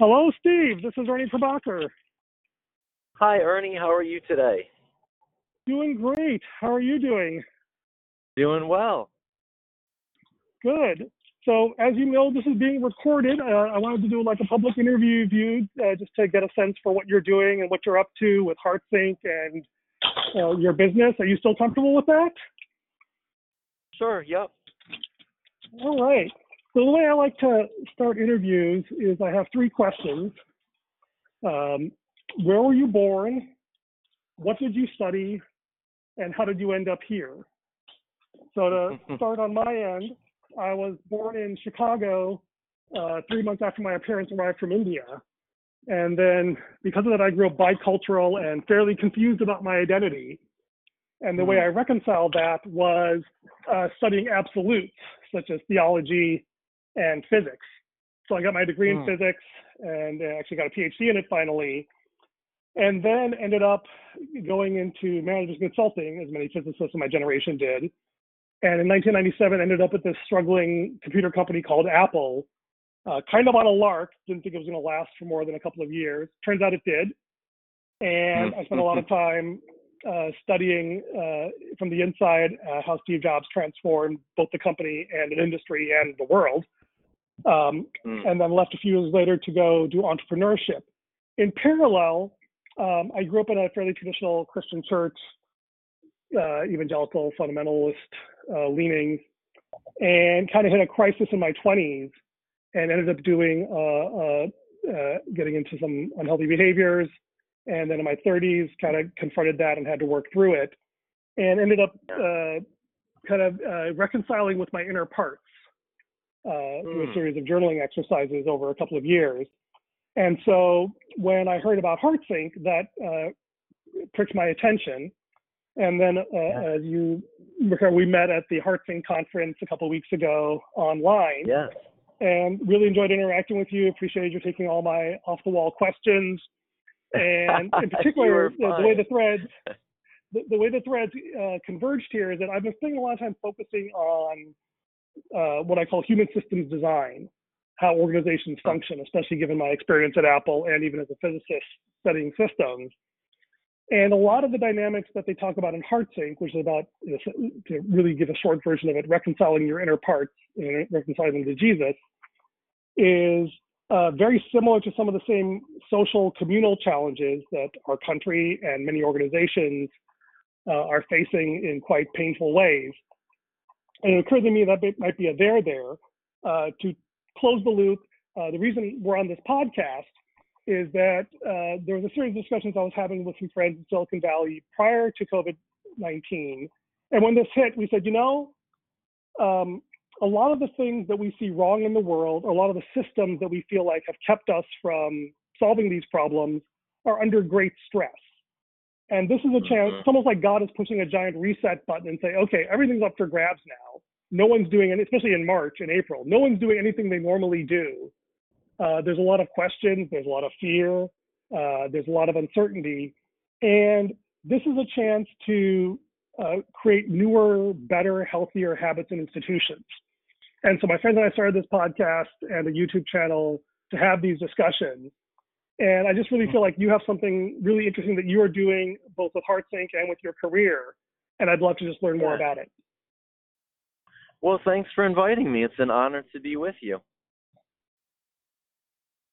Hello, Steve. This is Ernie Prabhakar. Hi, Ernie. How are you today? Doing great. How are you doing? Doing well. Good. So, as you know, this is being recorded. Uh, I wanted to do like a public interview of you uh, just to get a sense for what you're doing and what you're up to with HeartSync and uh, your business. Are you still comfortable with that? Sure. Yep. All right. So the way I like to start interviews is I have three questions. Um, where were you born? What did you study? And how did you end up here? So to start on my end, I was born in Chicago uh, three months after my parents arrived from India. And then because of that, I grew up bicultural and fairly confused about my identity. And the way I reconciled that was uh, studying absolutes, such as theology and physics. So I got my degree in Mm. physics and actually got a PhD in it finally. And then ended up going into management consulting, as many physicists in my generation did. And in 1997, ended up at this struggling computer company called Apple, uh, kind of on a lark. Didn't think it was going to last for more than a couple of years. Turns out it did. And I spent a lot of time uh, studying uh, from the inside uh, how Steve Jobs transformed both the company and an industry and the world. Um, Mm. and then left a few years later to go do entrepreneurship. In parallel, um, I grew up in a fairly traditional Christian church, uh, evangelical, fundamentalist uh, leanings, and kind of hit a crisis in my 20s and ended up doing uh, uh, uh, getting into some unhealthy behaviors. And then in my 30s, kind of confronted that and had to work through it, and ended up uh, kind of uh, reconciling with my inner parts uh, through a Mm. series of journaling exercises over a couple of years. And so when I heard about HeartSync, that uh, pricked my attention. And then, uh, Yeah. as you recall, we met at the HeartSync conference a couple of weeks ago online, Yes. and really enjoyed interacting with you. Appreciated you taking all my off-the-wall questions, and in particular, the, the way the threads, the, the way the threads uh, converged here is that I've been spending a lot of time focusing on uh, what I call human systems design, how organizations function, especially given my experience at Apple and even as a physicist studying systems. And a lot of the dynamics that they talk about in HeartSync, which is about you know, to really give a short version of it, reconciling your inner parts and reconciling them to Jesus, is uh, very similar to some of the same social communal challenges that our country and many organizations uh, are facing in quite painful ways. And it occurred to me that it might be a there there uh, to close the loop. Uh, the reason we're on this podcast is that uh, there was a series of discussions I was having with some friends in Silicon Valley prior to COVID 19. And when this hit, we said, you know, um, a lot of the things that we see wrong in the world, a lot of the systems that we feel like have kept us from solving these problems are under great stress. And this is a chance, Mhm. it's almost like God is pushing a giant reset button and say, okay, everything's up for grabs now. No one's doing any, especially in March and April, no one's doing anything they normally do. Uh, there's a lot of questions, there's a lot of fear, uh, there's a lot of uncertainty. And this is a chance to uh, create newer, better, healthier habits and institutions. And so my friends and I started this podcast and a YouTube channel to have these discussions. And I just really feel like you have something really interesting that you are doing both with HeartSync and with your career. And I'd love to just learn more about it. Well, thanks for inviting me. It's an honor to be with you.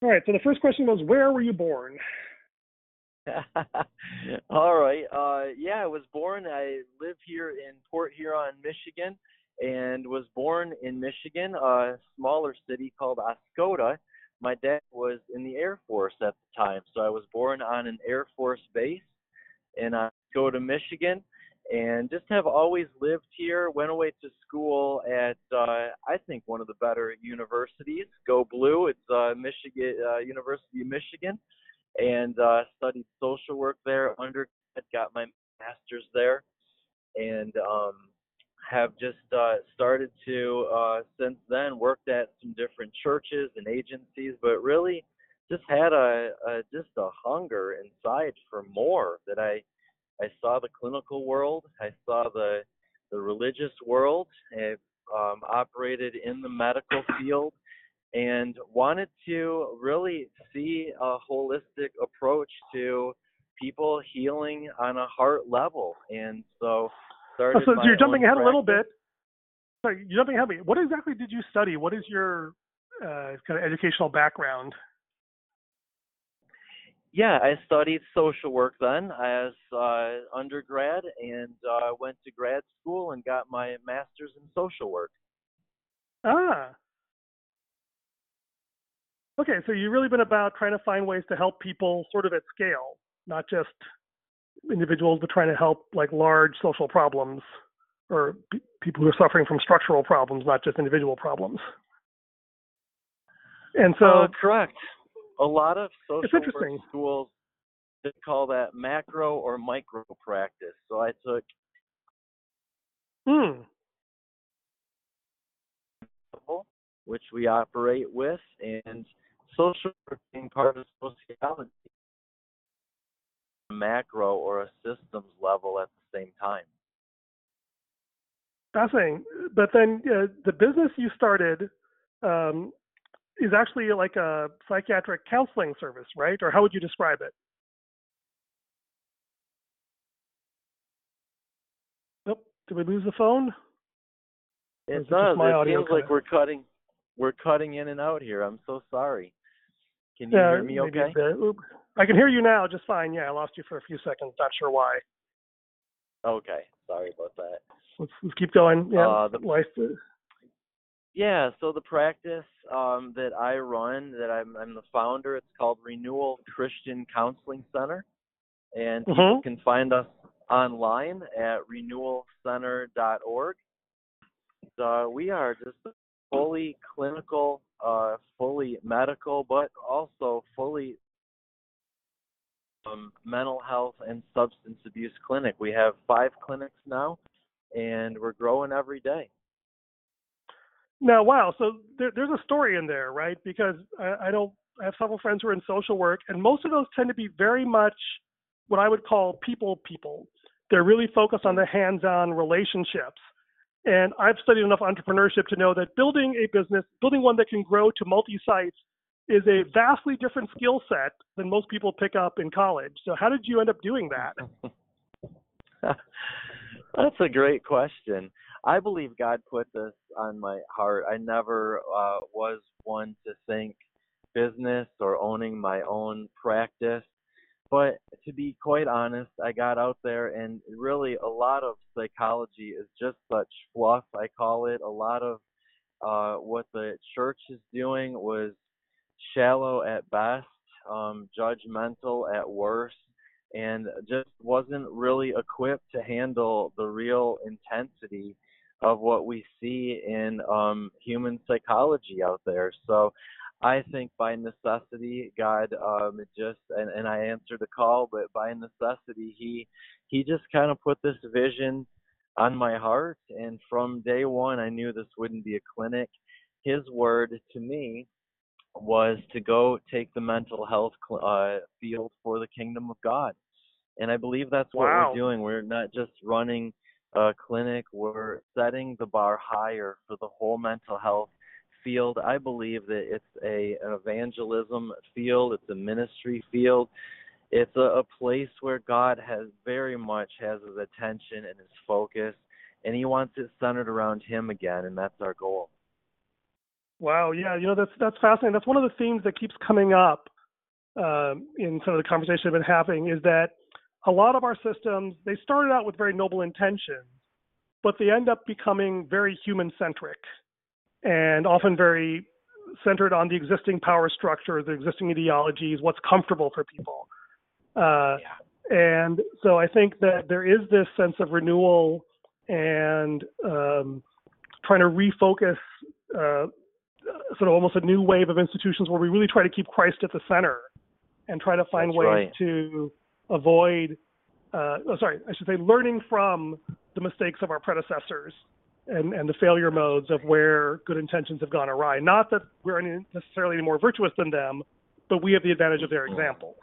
All right. So the first question was, where were you born? All right. Uh, yeah, I was born. I live here in Port Huron, Michigan, and was born in Michigan, a smaller city called Oscoda. My dad was in the Air Force at the time, so I was born on an Air Force base in Oscoda, Michigan, and just have always lived here. Went away to school at uh, I think one of the better universities, Go Blue. It's uh, Michigan uh, University of Michigan and uh, studied social work there. Undergrad, got my master's there, and um, have just uh, started to uh, since then worked at some different churches and agencies, but really just had a, a just a hunger inside for more. That I I saw the clinical world, I saw the the religious world. I um, operated in the medical field and wanted to really see a holistic approach to people healing on a heart level. And so started. so you're jumping ahead practice. a little bit. Sorry, you're jumping ahead. What exactly did you study? What is your uh, kind of educational background? Yeah, I studied social work then as uh, undergrad and uh, went to grad school and got my master's in social work. Ah. Okay, so you've really been about trying to find ways to help people sort of at scale, not just individuals, but trying to help like large social problems or p- people who are suffering from structural problems, not just individual problems. And so, uh, correct. A lot of social It's work interesting. schools they call that macro or micro practice. So I took hmm, which we operate with, and social work being part of sociology, macro or a systems level at the same time. fascinating. But then uh, the business you started um, is actually like a psychiatric counseling service, right? Or how would you describe it? Nope. Did we lose the phone? It it does. It feels like we're cutting we're cutting in and out here. I'm so sorry. Can you Yeah, hear me okay? A bit. Oop. I can hear you now just fine. Yeah, I lost you for a few seconds. Not sure why. Okay. Sorry about that. Let's, let's keep going. Yeah, Uh, the- life. uh, Yeah, so the practice um, that I run, that I'm, I'm the founder, it's called Renewal Christian Counseling Center, and people Mhm. can find us online at renewalcenter.org. So we are just fully clinical, uh, fully medical, but also fully um, mental health and substance abuse clinic. We have five clinics now, and we're growing every day. Now, wow. So there, there's a story in there, right? Because I, I don't. I have several friends who are in social work, and most of those tend to be very much what I would call people people. They're really focused on the hands-on relationships. And I've studied enough entrepreneurship to know that building a business, building one that can grow to multi-sites, is a vastly different skill set than most people pick up in college. So how did you end up doing that? That's a great question. I believe God put this on my heart. I never uh, was one to think business or owning my own practice. But to be quite honest, I got out there and really a lot of psychology is just such fluff, I call it. A lot of uh, what the church is doing was shallow at best, um, judgmental at worst, and just wasn't really equipped to handle the real intensity of what we see in um, human psychology out there. So I think by necessity, God um, just and, and I answered the call, but by necessity, He He just kind of put this vision on my heart, and from day one, I knew this wouldn't be a clinic. His word to me was to go take the mental health cl- uh, field for the kingdom of God, and I believe that's what Wow. we're doing. We're not just running a clinic; we're setting the bar higher for the whole mental health field. I believe that it's a an evangelism field, it's a ministry field. It's a, a place where God has very much has his attention and his focus and he wants it centered around him again and that's our goal. Wow, yeah, you know that's that's fascinating. That's one of the themes that keeps coming up um, in some of the conversation I've been having is that a lot of our systems they started out with very noble intentions, but they end up becoming very human centric and often very centered on the existing power structure, the existing ideologies, what's comfortable for people. Uh, and so I think that there is this sense of renewal and um, trying to refocus uh, sort of almost a new wave of institutions where we really try to keep Christ at the center and try to find That's ways right. to avoid, uh, oh, sorry, I should say, learning from the mistakes of our predecessors and, and the failure modes of where good intentions have gone awry. Not that we're any, necessarily any more virtuous than them, but we have the advantage of their example.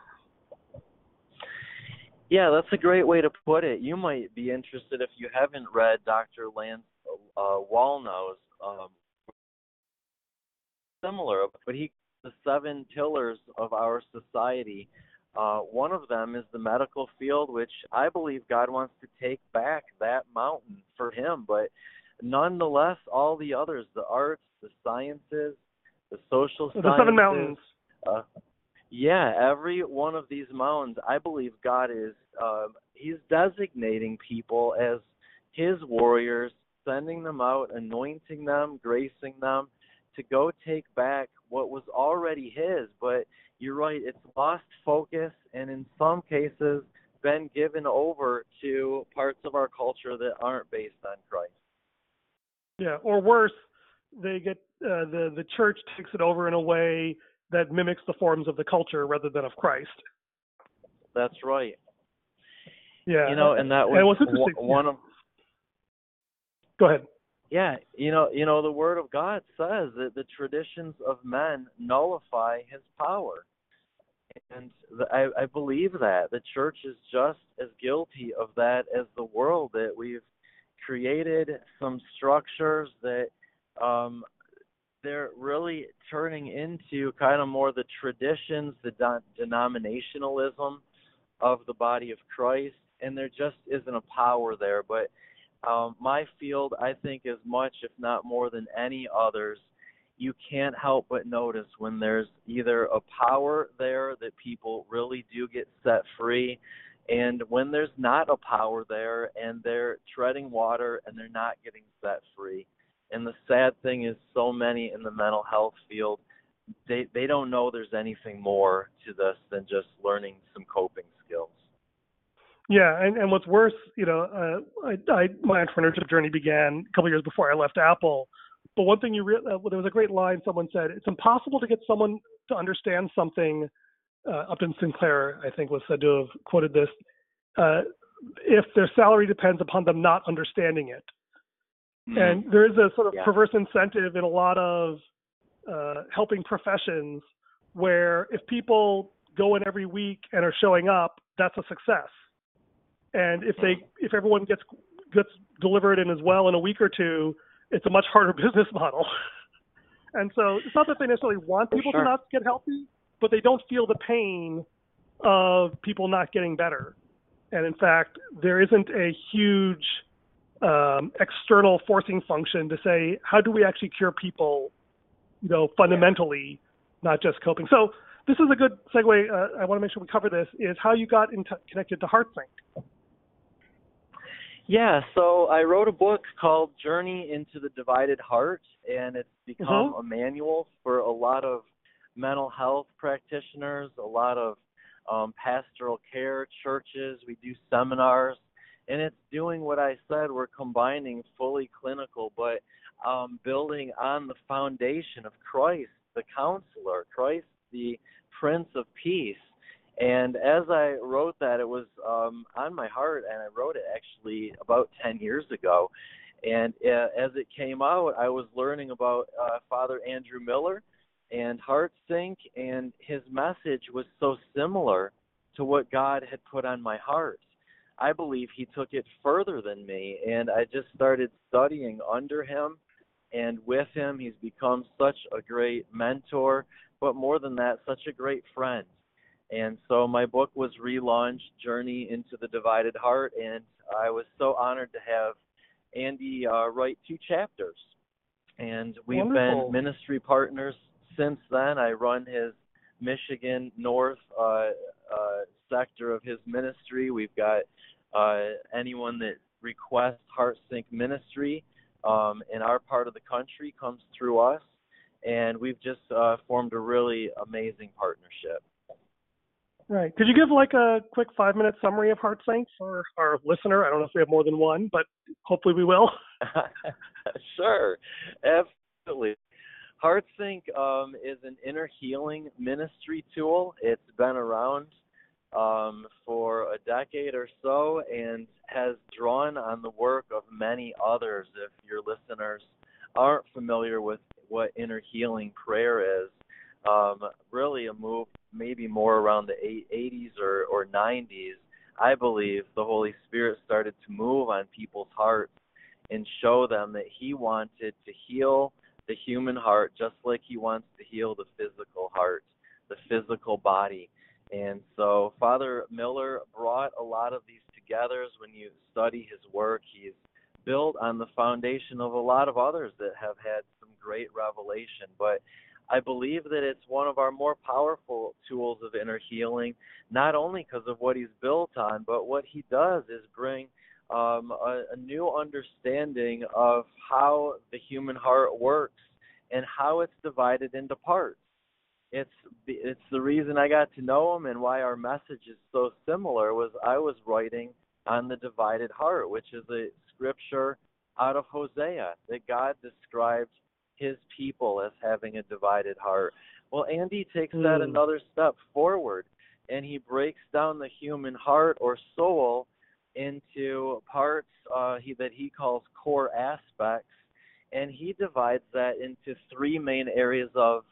Yeah, that's a great way to put it. You might be interested if you haven't read Dr. Lance uh, Wallnau's um, similar, but he the seven pillars of our society. Uh, one of them is the medical field, which I believe God wants to take back that mountain for him. But nonetheless, all the others, the arts, the sciences, the social The sciences, seven mountains. uh, yeah, every one of these mountains, I believe God is um, He's designating people as His warriors, sending them out, anointing them, gracing them to go take back what was already His. But you're right, it's lost focus, and in some cases, been given over to parts of our culture that aren't based on Christ. Yeah, or worse, they get uh, the the church takes it over in a way that mimics the forms of the culture rather than of Christ. That's right. Yeah, You know, and that and was interesting- one one of Go ahead. Yeah, you know, you know, the Word of God says that the traditions of men nullify His power, and the, I, I believe that the church is just as guilty of that as the world. That we've created some structures that um, they're really turning into kind of more the traditions, the de- denominationalism of the body of Christ, and there just isn't a power there. But um, my field, I think, as much, if not more than any others, you can't help but notice when there's either a power there that people really do get set free, and when there's not a power there and they're treading water and they're not getting set free. And the sad thing is, so many in the mental health field, they they don't know there's anything more to this than just learning some coping skills. Yeah, and, and what's worse, you know, uh, I, I my entrepreneurship journey began a couple years before I left Apple. But one thing you re- uh, there was a great line someone said: "It's impossible to get someone to understand something." Uh, Upton Sinclair, I think, was said to have quoted this: uh, "If their salary depends upon them not understanding it." And there is a sort of Yeah. perverse incentive in a lot of uh, helping professions where if people go in every week and are showing up, that's a success. And if they if everyone gets gets delivered in as well in a week or two, it's a much harder business model. and so it's not that they necessarily want people sure. to not get healthy, but they don't feel the pain of people not getting better. And in fact, there isn't a huge um, external forcing function to say how do we actually cure people, you know, fundamentally, not just coping. So this is a good segue. Uh, I want to make sure we cover this. Is how you got in connected to HeartSync. Yeah, so I wrote a book called Journey into the Divided Heart, and it's become Mhm. a manual for a lot of mental health practitioners, a lot of um, pastoral care churches. We do seminars, and it's doing what I said. We're combining fully clinical, but um, building on the foundation of Christ, the counselor, Christ, the Prince of Peace. And as I wrote that, it was um, on my heart, and I wrote it actually about 10 years ago. And uh, as it came out, I was learning about uh, Father Andrew Miller and HeartSync, and his message was so similar to what God had put on my heart. I believe he took it further than me, and I just started studying under him and with him. He's become such a great mentor, but more than that, such a great friend. And so my book was relaunched, Journey into the Divided Heart, and I was so honored to have Andy uh, write two chapters. And we've Wonderful. been ministry partners since then. I run his Michigan North uh, uh, sector of his ministry. We've got uh, anyone that requests HeartSync ministry um, in our part of the country comes through us, and we've just uh, formed a really amazing partnership. Right. Could you give like a quick five minute summary of HeartSync for our listener? I don't know if we have more than one, but hopefully we will. sure, absolutely. HeartSync um, is an inner healing ministry tool. It's been around um, for a decade or so and has drawn on the work of many others. If your listeners aren't familiar with what inner healing prayer is, um, really a move maybe more around the eight- 80s or, or 90s, I believe the Holy Spirit started to move on people's hearts and show them that He wanted to heal the human heart just like he wants to heal the physical heart, the physical body. And so Father Miller brought a lot of these together when you study his work. He's built on the foundation of a lot of others that have had some great revelation. But I believe that it's one of our more powerful tools of inner healing, not only because of what he's built on, but what he does is bring um, a, a new understanding of how the human heart works and how it's divided into parts. It's it's the reason I got to know him and why our message is so similar was I was writing on the divided heart, which is a scripture out of Hosea that God describes his people as having a divided heart. Well, Andy takes that mm. another step forward and he breaks down the human heart or soul into parts uh, he, that he calls core aspects, and he divides that into three main areas of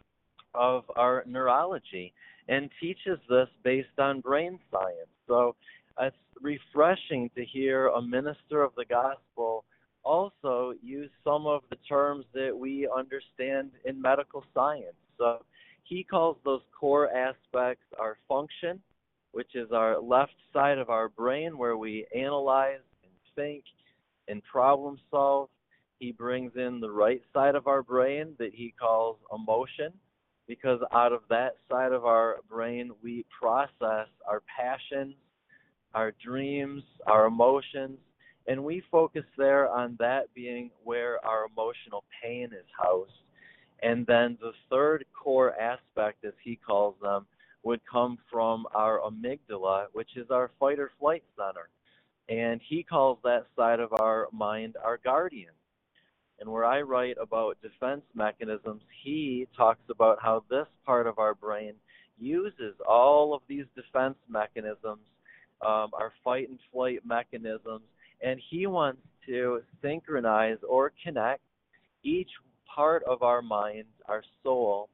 of our neurology, and teaches this based on brain science. So it's refreshing to hear a minister of the gospel also use some of the terms that we understand in medical science. So he calls those core aspects our function, which is our left side of our brain where we analyze and think and problem solve. He brings in the right side of our brain that he calls emotion, because out of that side of our brain we process our passions, our dreams, our emotions, and we focus there on that being where our emotional pain is housed. And then the third core aspect, as he calls them, would come from our amygdala, which is our fight or flight center. And he calls that side of our mind our guardian. And where I write about defense mechanisms, he talks about how this part of our brain uses all of these defense mechanisms, um, our fight and flight mechanisms, and he wants to synchronize or connect each part of our mind, our soul,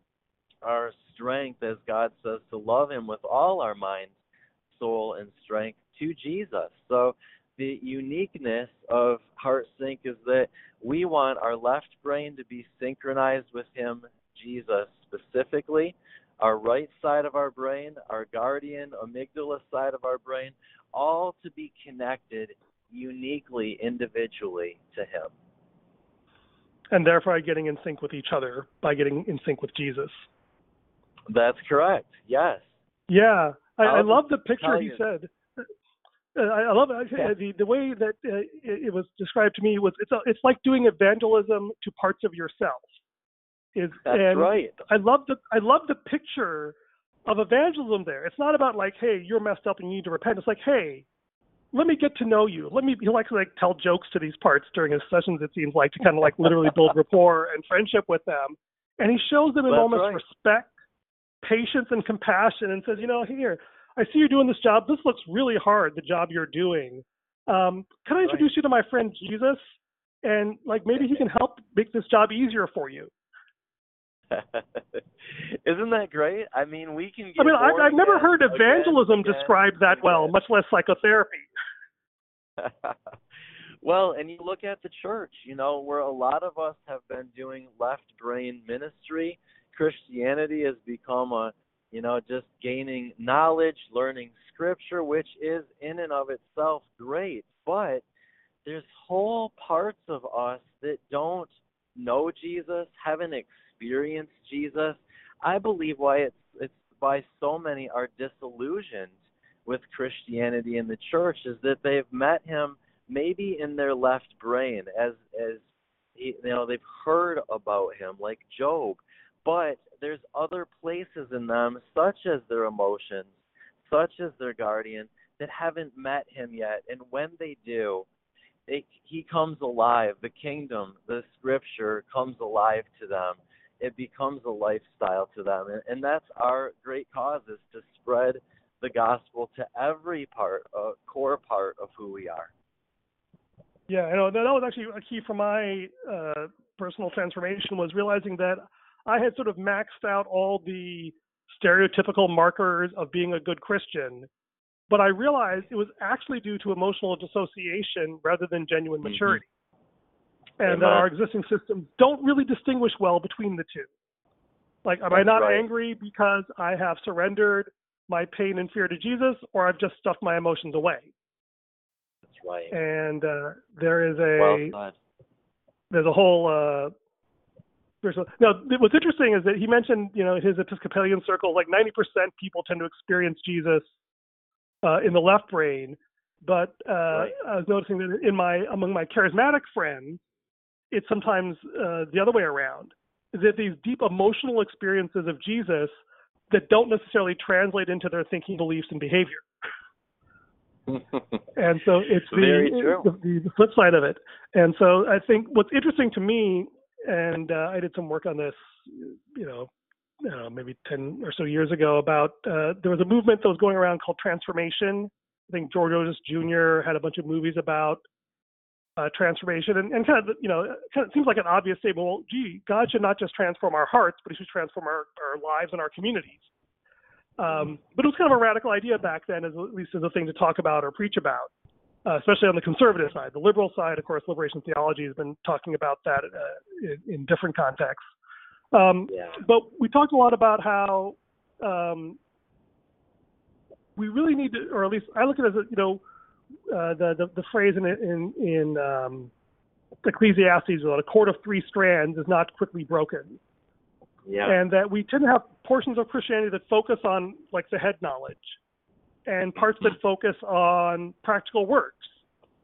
our strength, as God says, to love Him with all our mind, soul, and strength to Jesus. So the uniqueness of Heart Sync is that we want our left brain to be synchronized with Him, Jesus, specifically. Our right side of our brain, our guardian, amygdala side of our brain, all to be connected uniquely, individually to Him. And therefore getting in sync with each other by getting in sync with Jesus. That's correct. Yes. Yeah, I, I love the picture he said. Uh, I love it. Yeah. The the way that uh, it, it, was described to me was it's a, it's like doing evangelism to parts of yourself. Is That's and right. I love the I love the picture of evangelism there. It's not about like, hey, you're messed up and you need to repent. It's like, hey, let me get to know you. Let me he likes to like tell jokes to these parts during his sessions. It seems like to kind of like literally build rapport and friendship with them, and he shows them That's moments right. respect patience and compassion and says, you know, here, I see you're doing this job. This looks really hard, the job you're doing. Um, can I introduce right. you to my friend Jesus? And like maybe he can help make this job easier for you. Isn't that great? I mean, we can. I mean, I, have never heard evangelism again, described that again. well, much less psychotherapy. well, and you look at the church, you know, where a lot of us have been doing left brain ministry Christianity has become a, you know, just gaining knowledge, learning scripture, which is in and of itself great. But there's whole parts of us that don't know Jesus, haven't experienced Jesus. I believe why it's it's why so many are disillusioned with Christianity in the church is that they've met him maybe in their left brain as as you know they've heard about him like Job but there's other places in them, such as their emotions, such as their guardian, that haven't met him yet. And when they do, it, he comes alive. The kingdom, the scripture comes alive to them. It becomes a lifestyle to them. And, and that's our great cause is to spread the gospel to every part, a core part of who we are. Yeah, I know that was actually a key for my uh, personal transformation was realizing that I had sort of maxed out all the stereotypical markers of being a good Christian, but I realized it was actually due to emotional dissociation rather than genuine mm-hmm. And that our existing systems don't really distinguish well between the two. Like, am I not right. angry because I have surrendered my pain and fear to Jesus, or I've just stuffed my emotions away? That's right. And uh, there is a well there's a whole uh there's a, now what's interesting is that he mentioned you know his episcopalian circle like 90% people tend to experience jesus uh in the left brain but uh Right. i was noticing that in my among my charismatic friends it's sometimes uh the other way around is that these deep emotional experiences of jesus that don't necessarily translate into their thinking beliefs and behavior and so it's the, the, the flip side of it. And so I think what's interesting to me, and uh, I did some work on this, you know, uh, maybe ten or so years ago about uh, there was a movement that was going around called transformation. I think George Otis Jr. had a bunch of movies about uh, transformation, and, and kind of you know, kind of seems like an obvious statement. Well, gee, God should not just transform our hearts, but He should transform our, our lives and our communities. Um, but it was kind of a radical idea back then, as at least as a thing to talk about or preach about, uh, especially on the conservative side. The liberal side, of course, liberation theology has been talking about that uh, in, in different contexts. Um, yeah. but we talked a lot about how um, we really need to, or at least I look at it as you know, uh, the, the the phrase in in in um, Ecclesiastes, that a cord of three strands is not quickly broken Yeah. and that we tend to have portions of Christianity that focus on like the head knowledge, and parts that focus on practical works,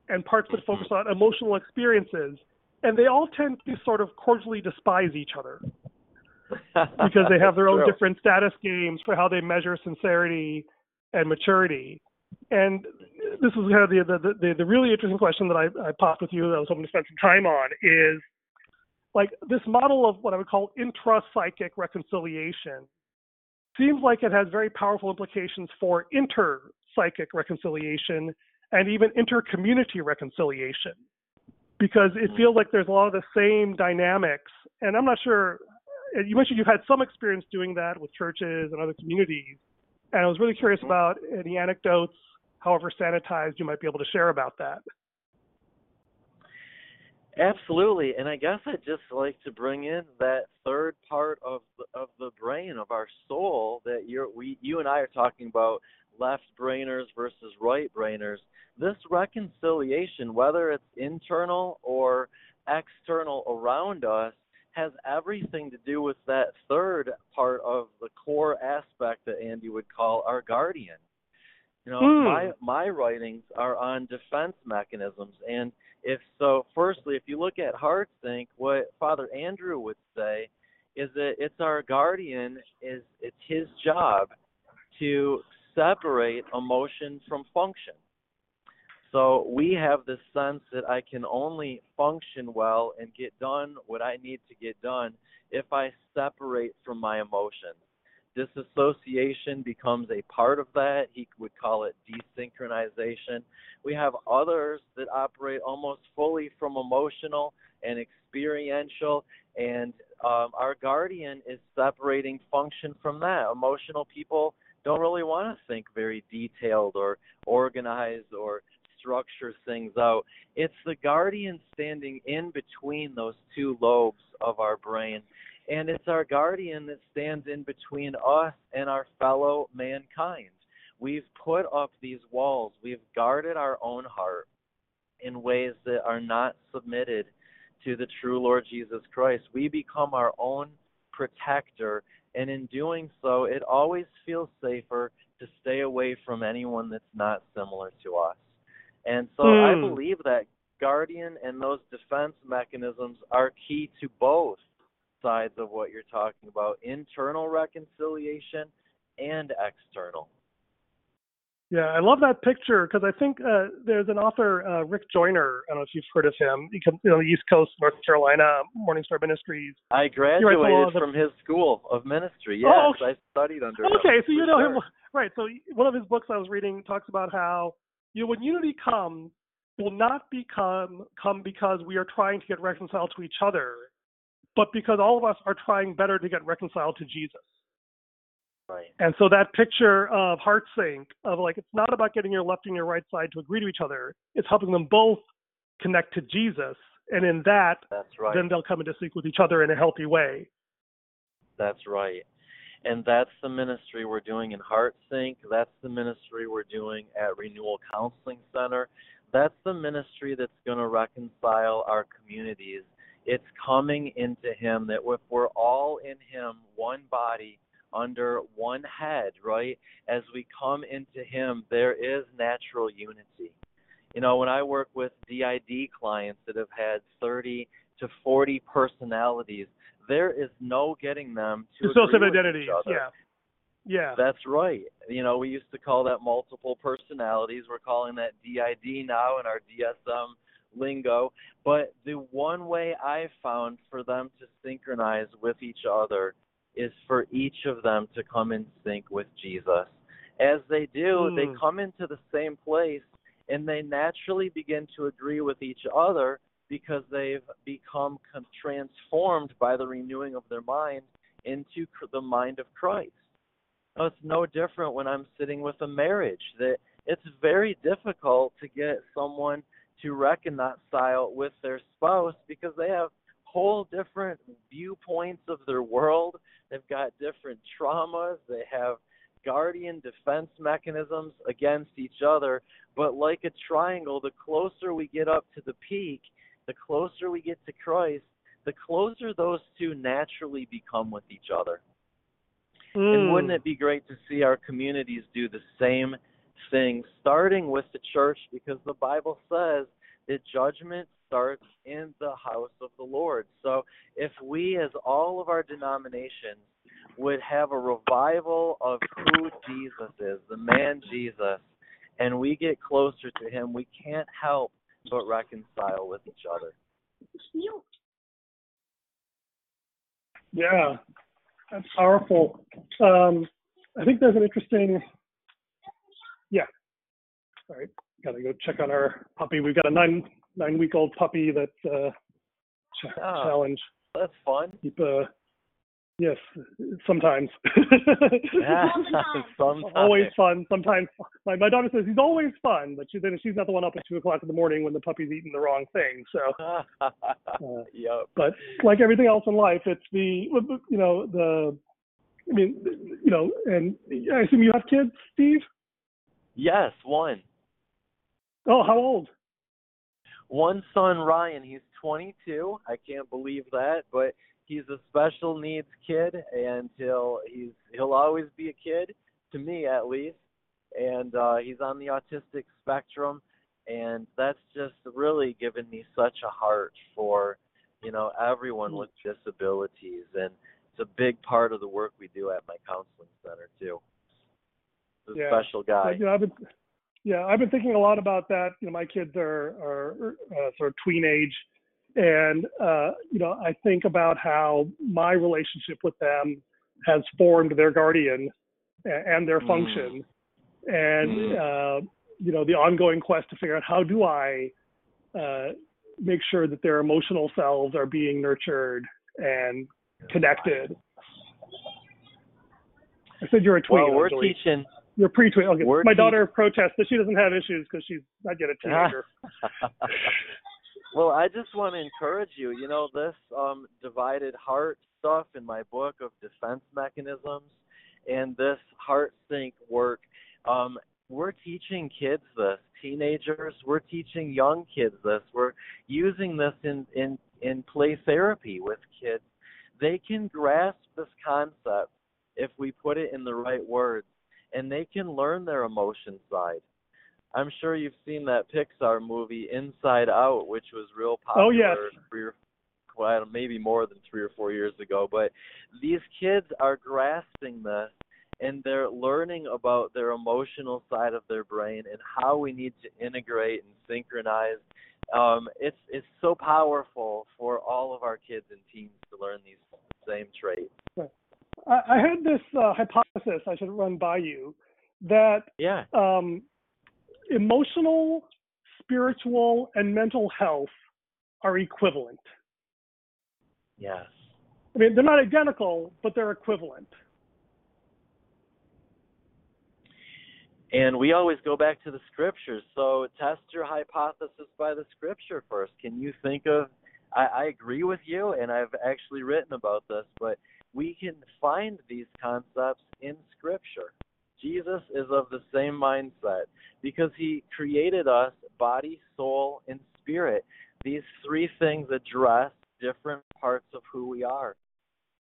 and parts that focus on emotional experiences, and they all tend to sort of cordially despise each other because they have their own True. different status games for how they measure sincerity and maturity. And this is kind of the the, the, the really interesting question that I, I popped with you that I was hoping to spend some time on is like this model of what I would call intra-psychic reconciliation seems like it has very powerful implications for inter-psychic reconciliation and even inter-community reconciliation because it Mhm. feels like there's a lot of the same dynamics and i'm not sure you mentioned you've had some experience doing that with churches and other communities and i was really curious Mhm. about any anecdotes however sanitized you might be able to share about that Absolutely, and I guess I'd just like to bring in that third part of the, of the brain of our soul that you're we you and I are talking about left brainers versus right brainers. This reconciliation, whether it's internal or external around us, has everything to do with that third part of the core aspect that Andy would call our guardian. You know, Hmm. my my writings are on defense mechanisms and if so firstly if you look at heartsync what father andrew would say is that it's our guardian is it's his job to separate emotion from function so we have this sense that i can only function well and get done what i need to get done if i separate from my emotions. Disassociation becomes a part of that. He would call it desynchronization. We have others that operate almost fully from emotional and experiential and um, our guardian is separating function from that. Emotional people don't really want to think very detailed or organized or structure things out it's the guardian standing in between those two lobes of our brain and it's our guardian that stands in between us and our fellow mankind we've put up these walls. We've guarded our own heart in ways that are not submitted to the true Lord Jesus Christ. We become our own protector, and in doing so, it always feels safer to stay away from anyone that's not similar to us. And so I Hmm. believe that guardian and those defense mechanisms are key to both sides of what you're talking about internal reconciliation and external. Yeah, I love that picture because I think uh, there's an author, uh, Rick Joyner. I don't know if you've heard of him. He comes you know, the East Coast, North Carolina, Morningstar Ministries. I graduated lot of the- from his school of ministry. Yes, Oh, I studied under him. Okay, so you know sure. him, right? So one of his books I was reading talks about how you know when unity comes, will not become come because we are trying to get reconciled to each other, but because all of us are trying better to get reconciled to Jesus. Right. And so that picture of heart sync of like it's not about getting your left and your right side to agree to each other. It's helping them both connect to Jesus and in that, That's right. then they'll come into sync with each other in a healthy way. That's right. And that's the ministry we're doing in Heart Sync. That's the ministry we're doing at Renewal Counseling Center. That's the ministry that's going to reconcile our communities. It's coming into Him that if we're all in Him, one body, under one head, right? As we come into Him, there is natural unity. You know, when I work with DID clients that have had 30 to 40 personalities, there is no getting them to Dissociative agree with identity. each other. Yeah. Yeah. That's right. You know, we used to call that multiple personalities. We're calling that DID now in our DSM lingo. But the one way I found for them to synchronize with each other is for each of them to come in sync with Jesus. As they do, Hmm. they come into the same place and they naturally begin to agree with each other because they've become transformed by the renewing of their mind into the mind of Christ. Now, it's no different when I'm sitting with a marriage that it's very difficult to get someone to reconcile with their spouse because they have whole different viewpoints of their world. They've got different traumas. They have guardian defense mechanisms against each other. But like a triangle, the closer we get up to the peak, the closer we get to Christ, the closer those two naturally become with each other. And Mm. wouldn't it be great to see our communities do the same thing, starting with the church, because the Bible says that judgment starts in the house of the Lord. So if we, as all of our denominations, would have a revival of who Jesus is, the man Jesus, and we get closer to him, we can't help but reconcile with each other. Yeah, that's powerful. Um, I think there's an interesting. Yeah. All right. Gotta go check on our puppy. We've got a nine nine week old puppy that uh, ch- Ah. challenge. That's fun. Keep uh, yes, sometimes. Sometimes. always fun. Sometimes my my daughter says he's always fun, but she, then she's not the one up at two o'clock in the morning when the puppy's eating the wrong thing. So. Uh, yep. but like everything else in life, it's the you know the I mean you know, and I assume you have kids, Steve. Yes, one. Oh, how old? One son, Ryan. He's 22. I can't believe that, but he's a special needs kid, and he'll he's he'll always be a kid to me at least. And uh, he's on the autistic spectrum, and that's just really given me such a heart for you know everyone with disabilities, and it's a big part of the work we do at my counseling center too. He's Yeah. special guy. Know, I've been yeah, I've been thinking a lot about that. You know, my kids are are uh, sort of tween age, and uh, you know, I think about how my relationship with them has formed their guardian and their Mm. function, and uh, you know, the ongoing quest to figure out how do I uh, make sure that their emotional selves are being nurtured and connected. I said you're a tween. well, we're teaching You're pre-tween. Okay. My te- daughter protests that she doesn't have issues because she's not yet a teenager. well, I just want to encourage you. You know, this um, divided heart stuff in my book of defense mechanisms and this heart sync work. Um, we're teaching kids this, teenagers. We're teaching young kids this. We're using this in in in play therapy with kids. They can grasp this concept if we put it in the right words, and they can learn their emotion side. I'm sure you've seen that Pixar movie Inside Out, which was real popular Oh, yes. three or well, maybe more than three or four years ago. But these kids are grasping this and they're learning about their emotional side of their brain and how we need to integrate and synchronize. Um, it's it's so powerful for all of our kids and teens to learn these same traits. I, I had this uh, hypothesis I should run by you that Yeah. um, emotional, spiritual, and mental health are equivalent. Yes. I mean, they're not identical, but they're equivalent. And we always go back to the scriptures. So test your hypothesis by the scripture first. Can you think of I, I agree with you and I've actually written about this, but we can find these concepts in scripture. Jesus is of the same mindset because he created us body, soul, and spirit. These three things address different parts of who we are.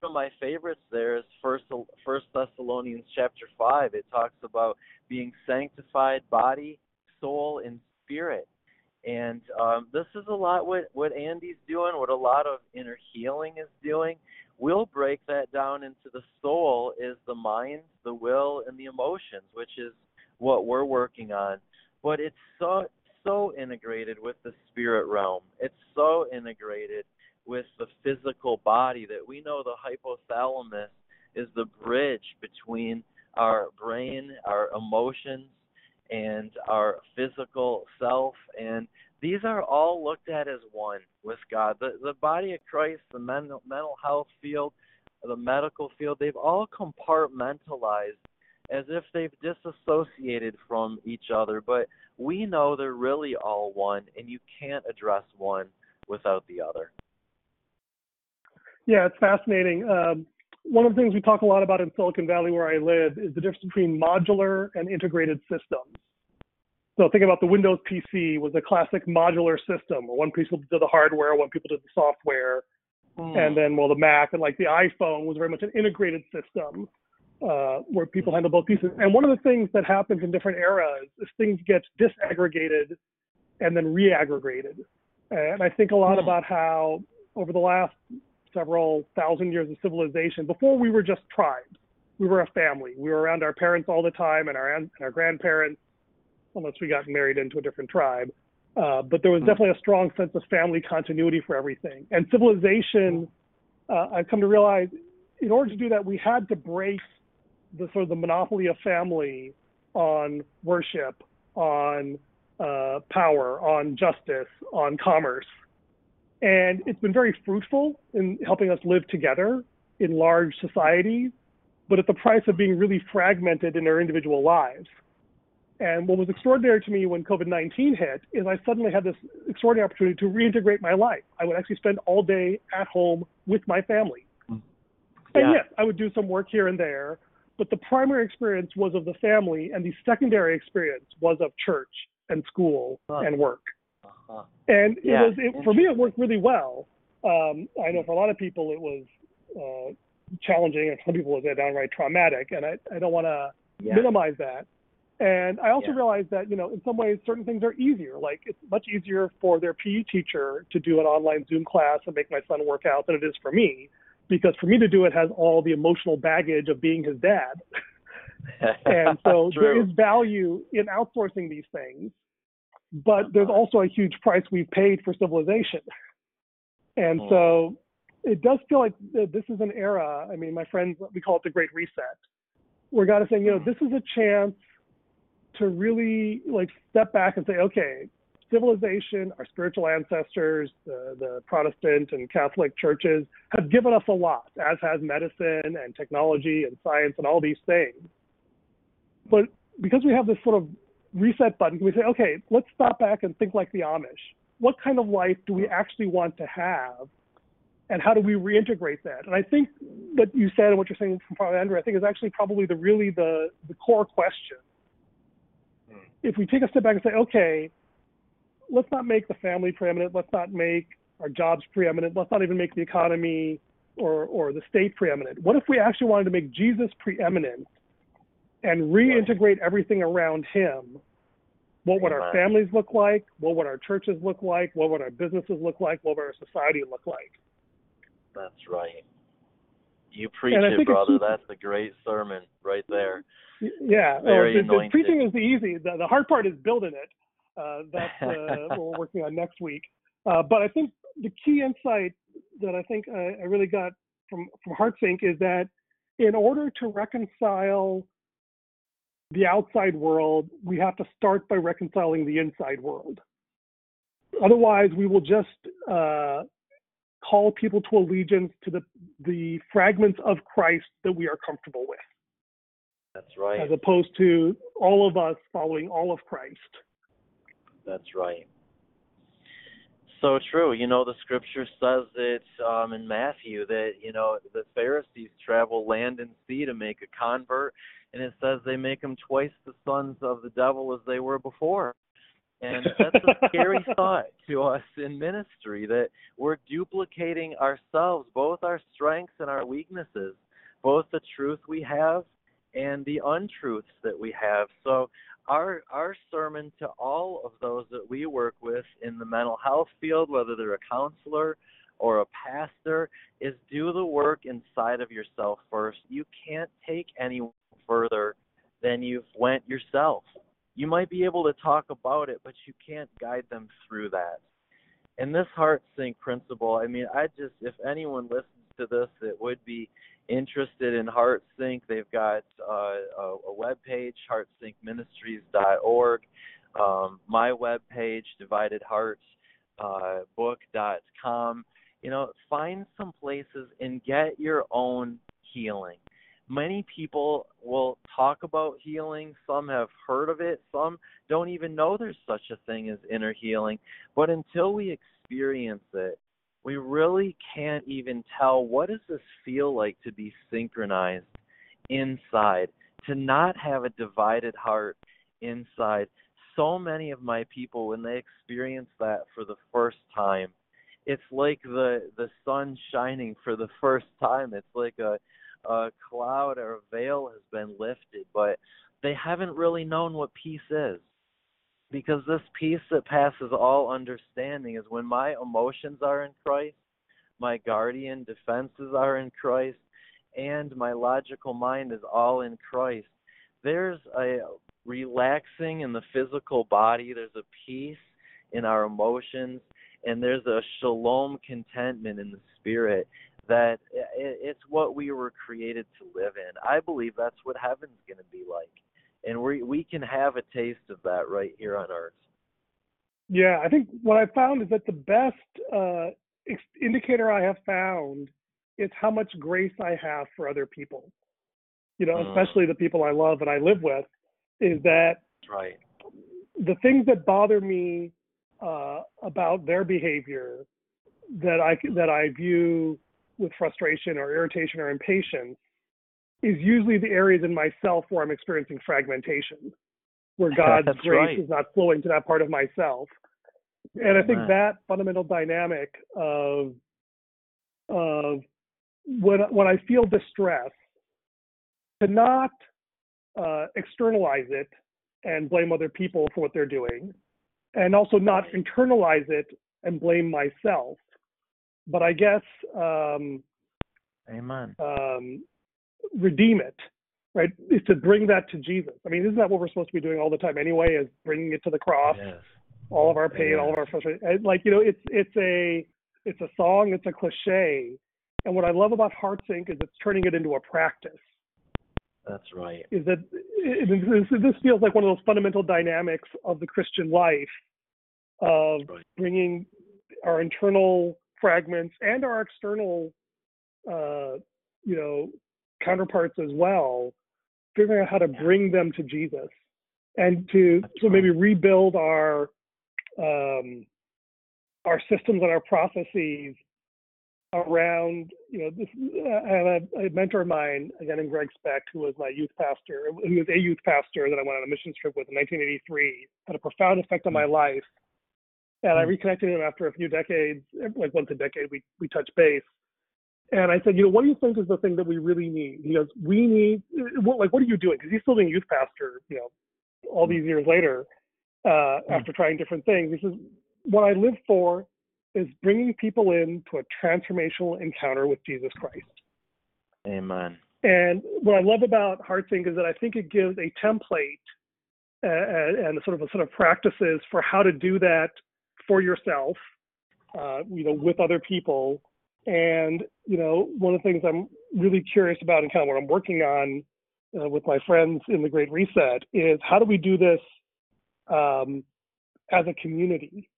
One of my favorites there is First First Thessalonians chapter five. It talks about being sanctified body, soul, and spirit. And um, this is a lot what what Andy's doing, what a lot of inner healing is doing. We'll break that down into the soul is the mind, the will, and the emotions, which is what we're working on. But it's so so integrated with the spirit realm. It's so integrated with the physical body that we know the hypothalamus is the bridge between our brain, our emotions, and our physical self. And these are all looked at as one with God. The, the body of Christ, the mental, mental health field, the medical field, they've all compartmentalized as if they've disassociated from each other. But we know they're really all one, and you can't address one without the other. Yeah, it's fascinating. Um, one of the things we talk a lot about in Silicon Valley, where I live, is the difference between modular and integrated systems. So think about the Windows PC was a classic modular system. One people did the hardware, one people did the software, mm. and then well the Mac and like the iPhone was very much an integrated system uh, where people handle both pieces. And one of the things that happens in different eras is things get disaggregated and then reaggregated. And I think a lot mm. about how over the last several thousand years of civilization, before we were just tribes, we were a family. We were around our parents all the time and our and our grandparents unless we got married into a different tribe. Uh, but there was mm definitely a strong sense of family continuity for everything. And civilization, uh, I've come to realize, in order to do that, we had to break the sort of the monopoly of family on worship, on uh, power, on justice, on commerce. And it's been very fruitful in helping us live together in large societies, but at the price of being really fragmented in our individual lives. And what was extraordinary to me when COVID 19 hit is I suddenly had this extraordinary opportunity to reintegrate my life. I would actually spend all day at home with my family. Yeah. And yes, I would do some work here and there, but the primary experience was of the family, and the secondary experience was of church and school huh. and work. Uh-huh. And yeah. it was it, for me, it worked really well. Um, I know for a lot of people, it was uh, challenging, and for some people it was downright traumatic. And I, I don't want to yeah. minimize that. And I also yeah. realized that, you know, in some ways, certain things are easier. Like it's much easier for their PE teacher to do an online Zoom class and make my son work out than it is for me, because for me to do it has all the emotional baggage of being his dad. and so there is value in outsourcing these things, but there's also a huge price we've paid for civilization. And mm. so it does feel like this is an era. I mean, my friends, we call it the Great Reset. We're got to say, you know, hmm. this is a chance to really like step back and say, okay, civilization, our spiritual ancestors, the, the Protestant and Catholic churches have given us a lot, as has medicine and technology and science and all these things. But because we have this sort of reset button, we say, okay, let's stop back and think like the Amish. What kind of life do we actually want to have? And how do we reintegrate that? And I think what you said and what you're saying from Father Andrew, I think is actually probably the really the, the core question if we take a step back and say, okay, let's not make the family preeminent, let's not make our jobs preeminent, let's not even make the economy or, or the state preeminent. What if we actually wanted to make Jesus preeminent and reintegrate everything around him? What would our families look like? What would our churches look like? What would our businesses look like? What would our society look like? That's right. You preach it, brother. That's a great sermon right there. Yeah, Very well, the, the preaching is the easy. The, the hard part is building it. Uh, that's uh, what we're working on next week. Uh, but I think the key insight that I think I, I really got from from HeartSync is that in order to reconcile the outside world, we have to start by reconciling the inside world. Otherwise, we will just uh, call people to allegiance to the, the fragments of Christ that we are comfortable with. That's right. As opposed to all of us following all of Christ. That's right. So true. You know, the scripture says it um, in Matthew that, you know, the Pharisees travel land and sea to make a convert, and it says they make them twice the sons of the devil as they were before. And that's a scary thought to us in ministry that we're duplicating ourselves, both our strengths and our weaknesses, both the truth we have and the untruths that we have. So our our sermon to all of those that we work with in the mental health field, whether they're a counselor or a pastor, is do the work inside of yourself first. You can't take anyone further than you've went yourself. You might be able to talk about it, but you can't guide them through that. And this heart sync principle, I mean, I just if anyone listens to this that would be interested in HeartSync, they've got uh, a, a web page, heartsyncministries.org, um, my web page, dividedheartsbook.com. Uh, you know, find some places and get your own healing. Many people will talk about healing. Some have heard of it. Some don't even know there's such a thing as inner healing. But until we experience it, we really can't even tell what does this feel like to be synchronized inside to not have a divided heart inside so many of my people when they experience that for the first time it's like the the sun shining for the first time it's like a a cloud or a veil has been lifted but they haven't really known what peace is. Because this peace that passes all understanding is when my emotions are in Christ, my guardian defenses are in Christ, and my logical mind is all in Christ. There's a relaxing in the physical body, there's a peace in our emotions, and there's a shalom contentment in the spirit that it's what we were created to live in. I believe that's what heaven's going to be like and we we can have a taste of that right here on Earth. Yeah, I think what I found is that the best uh, indicator I have found is how much grace I have for other people. You know, mm. especially the people I love and I live with, is that right. The things that bother me uh, about their behavior that I that I view with frustration or irritation or impatience is usually the areas in myself where I'm experiencing fragmentation, where God's grace right. is not flowing to that part of myself. And I think that fundamental dynamic of of when when I feel distress, to not uh, externalize it and blame other people for what they're doing, and also not internalize it and blame myself. But I guess um, Amen. Um, redeem it, right? Is to bring that to Jesus. I mean, isn't that what we're supposed to be doing all the time anyway? Is bringing it to the cross, yes. all of our pain, all of our frustration. Like you know, it's it's a it's a song, it's a cliche, and what I love about HeartSync is it's turning it into a practice. That's right. Is that it, this feels like one of those fundamental dynamics of the Christian life of right. bringing our internal fragments and our external, uh, you know, counterparts as well, figuring out how to bring them to Jesus and to so maybe rebuild our um, our systems and our processes around you know this I have a, a, mentor of mine again in Greg Speck who was my youth pastor who was a youth pastor that I went on a mission trip with in 1983 had a profound effect on my hmm. life and I hmm. reconnected him after a few decades like once a decade we we touch base and I said, you know, what do you think is the thing that we really need? He goes, we need, what, like, what are you doing? Because he's still being youth pastor, you know, all these years later, uh, mm-hmm. after trying different things. He says, what I live for is bringing people in to a transformational encounter with Jesus Christ. Amen. And what I love about Heart HeartSync is that I think it gives a template and, and sort of a sort of practices for how to do that for yourself, uh, you know, with other people and you know, one of the things I'm really curious about and kind of what I'm working on uh, with my friends in the Great Reset is how do we do this um, as a community?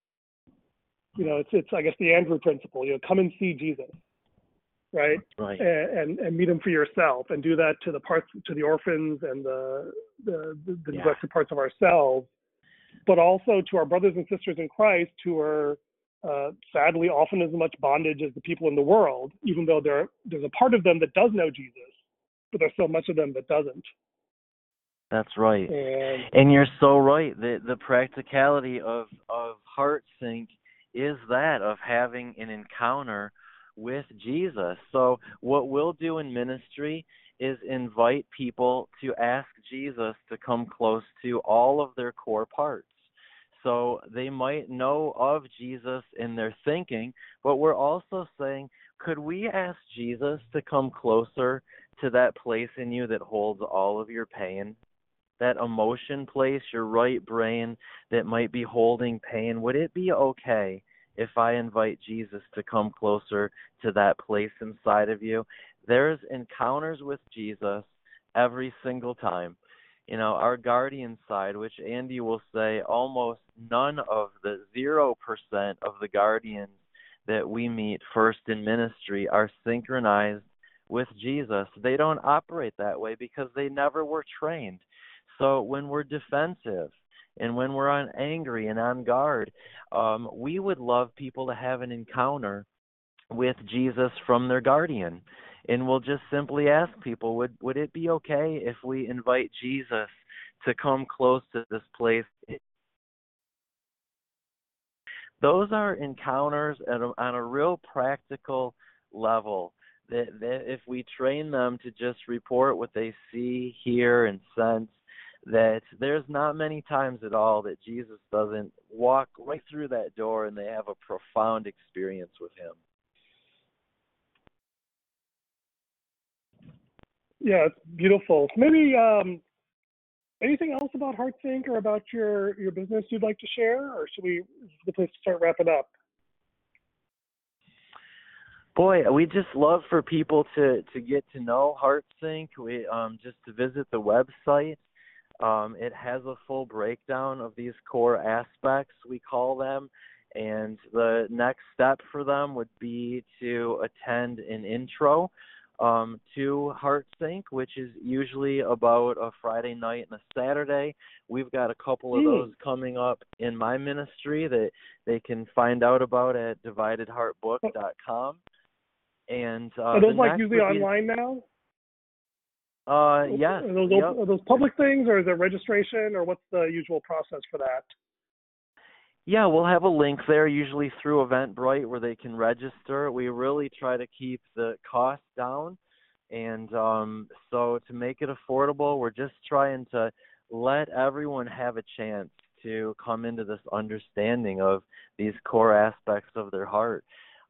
You know, it's it's I guess the Andrew principle. You know, come and see Jesus. right? Right. And, and, and meet them for yourself, and do that to the parts to the orphans and the the, the, the Yeah. neglected parts of ourselves, but also to our brothers and sisters in Christ who are uh, sadly often as much bondage as the people in the world, even though there there's a part of them that does know Jesus, but there's so much of them that doesn't. That's right. And And you're so right. The the practicality of of heart sync is that of having an encounter with Jesus. So what we'll do in ministry is invite people to ask Jesus to come close to all of their core parts. So they might know of Jesus in their thinking, but we're also saying, could we ask Jesus to come closer to that place in you that holds all of your pain? that emotion place, your right brain that might be holding pain, would it be okay if I invite Jesus to come closer to that place inside of you? There's encounters with Jesus every single time. You know, our guardian side, which Andy will say almost none of the 0% of the guardians that we meet first in ministry are synchronized with Jesus. They don't operate that way because they never were trained. So when we're defensive and when we're on angry and on guard, um, we would love people to have an encounter with Jesus from their guardian. And we'll just simply ask people, would would it be okay if we invite Jesus to come close to this place? Those are encounters a, on a real practical level that, that if we train them to just report what they see, hear, and sense, that there's not many times at all that Jesus doesn't walk right through that door and they have a profound experience with him. Yeah, it's beautiful. Maybe um, anything else about HeartSync or about your your business you'd like to share, or should we? The place to start wrapping up? Boy, we just love for people to to get to know HeartSync. We um just to visit the website. Um, it has a full breakdown of these core aspects, we call them, and the next step for them would be to attend an intro um, to HeartSync, which is usually about a Friday night and a Saturday. We've got a couple of Hmm. those coming up in my ministry that they can find out about at dividedheartbook.com. And uh, are those like usually be- online now? Uh, yes. Are those yep. are those public things, or is it registration, or what's the usual process for that? Yeah, we'll have a link there, usually through Eventbrite, where they can register. We really try to keep the cost down, and um, so to make it affordable, we're just trying to let everyone have a chance to come into this understanding of these core aspects of their heart.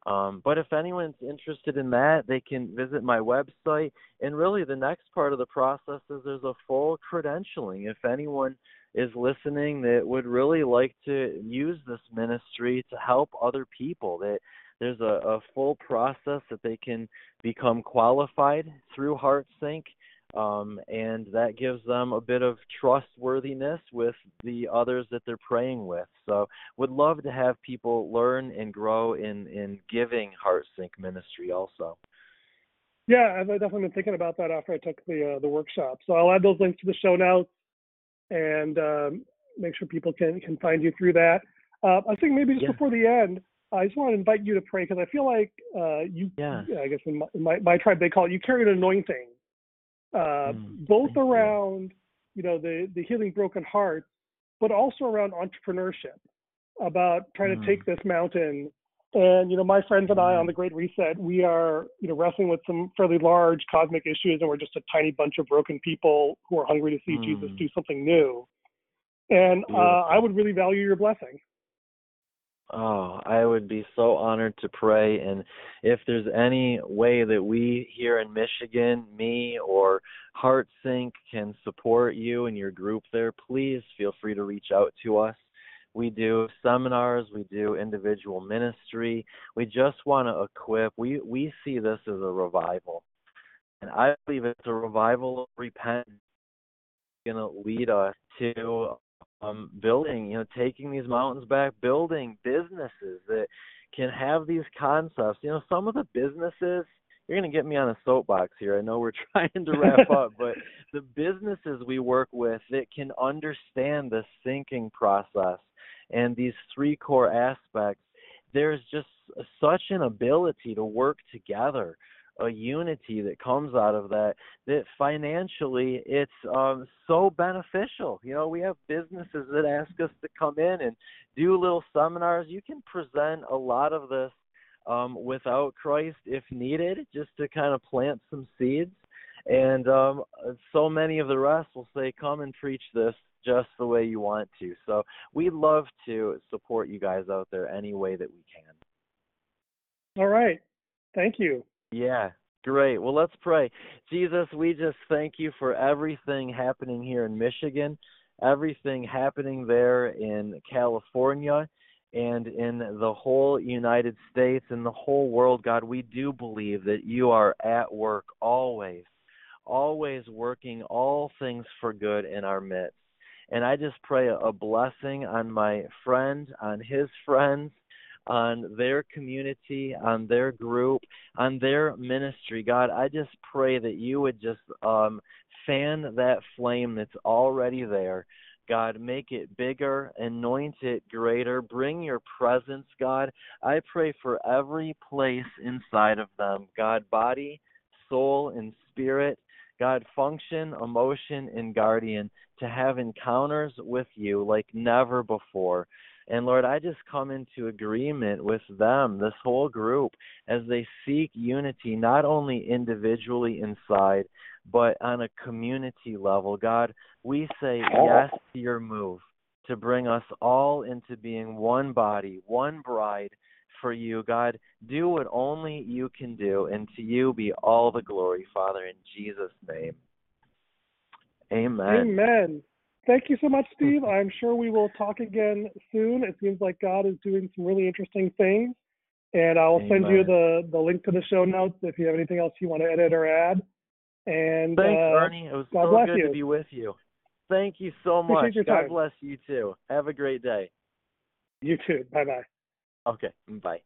Um, but if anyone's interested in that, they can visit my website. And really, the next part of the process is there's a full credentialing. If anyone is listening that would really like to use this ministry to help other people, that there's a, a full process that they can become qualified through HeartSync. Um, and that gives them a bit of trustworthiness with the others that they're praying with. So, would love to have people learn and grow in in giving HeartSync ministry also. Yeah, I've definitely been thinking about that after I took the uh, the workshop. So I'll add those links to the show notes and um, make sure people can can find you through that. Uh, I think maybe just Yeah. before the end, I just want to invite you to pray because I feel like uh, you, Yeah. I guess in my, in my my tribe they call it you carry an anointing, uh, Mm, both thank you. around you know the the healing broken hearts, but also around entrepreneurship, about trying Mm. to take this mountain. And you know, my friends and I on the Great Reset, we are you know wrestling with some fairly large cosmic issues, and we're just a tiny bunch of broken people who are hungry to see Jesus Mm. do something new. And uh, I would really value your blessing. Oh, I would be so honored to pray. And if there's any way that we here in Michigan, me or HeartSync, can support you and your group there, please feel free to reach out to us. We do seminars, we do individual ministry. We just want to equip. We we see this as a revival, and I believe it's a revival of repentance. Going to lead us to um, building, you know, taking these mountains back, building businesses that can have these concepts. You know, some of the businesses you're going to get me on a soapbox here. I know we're trying to wrap up, but the businesses we work with that can understand the thinking process and these three core aspects, there's just such an ability to work together a unity that comes out of that that financially it's um so beneficial. You know we have businesses that ask us to come in and do little seminars. You can present a lot of this um without Christ if needed just to kind of plant some seeds and um so many of the rest will say come and preach this just the way you want to so we'd love to support you guys out there any way that we can all right thank you yeah, great. Well, let's pray. Jesus, we just thank you for everything happening here in Michigan, everything happening there in California, and in the whole United States and the whole world. God, we do believe that you are at work always, always working all things for good in our midst. And I just pray a blessing on my friend, on his friends, on their community, on their group, on their ministry. God, I just pray that you would just um, fan that flame that's already there. God, make it bigger, anoint it greater, bring your presence, God. I pray for every place inside of them, God, body, soul, and spirit. God, function, emotion, and guardian to have encounters with you like never before. And Lord, I just come into agreement with them, this whole group, as they seek unity, not only individually inside, but on a community level. God, we say yes to your move to bring us all into being one body, one bride for you. God, do what only you can do, and to you be all the glory, Father, in Jesus' name. Amen. Amen. Thank you so much, Steve. I'm sure we will talk again soon. It seems like God is doing some really interesting things. And I'll Amen. send you the, the link to the show notes if you have anything else you want to edit or add. And thanks, uh, Ernie. It was God so good you. to be with you. Thank you so much. God time. bless you too. Have a great day. You too. Bye bye. Okay. Bye.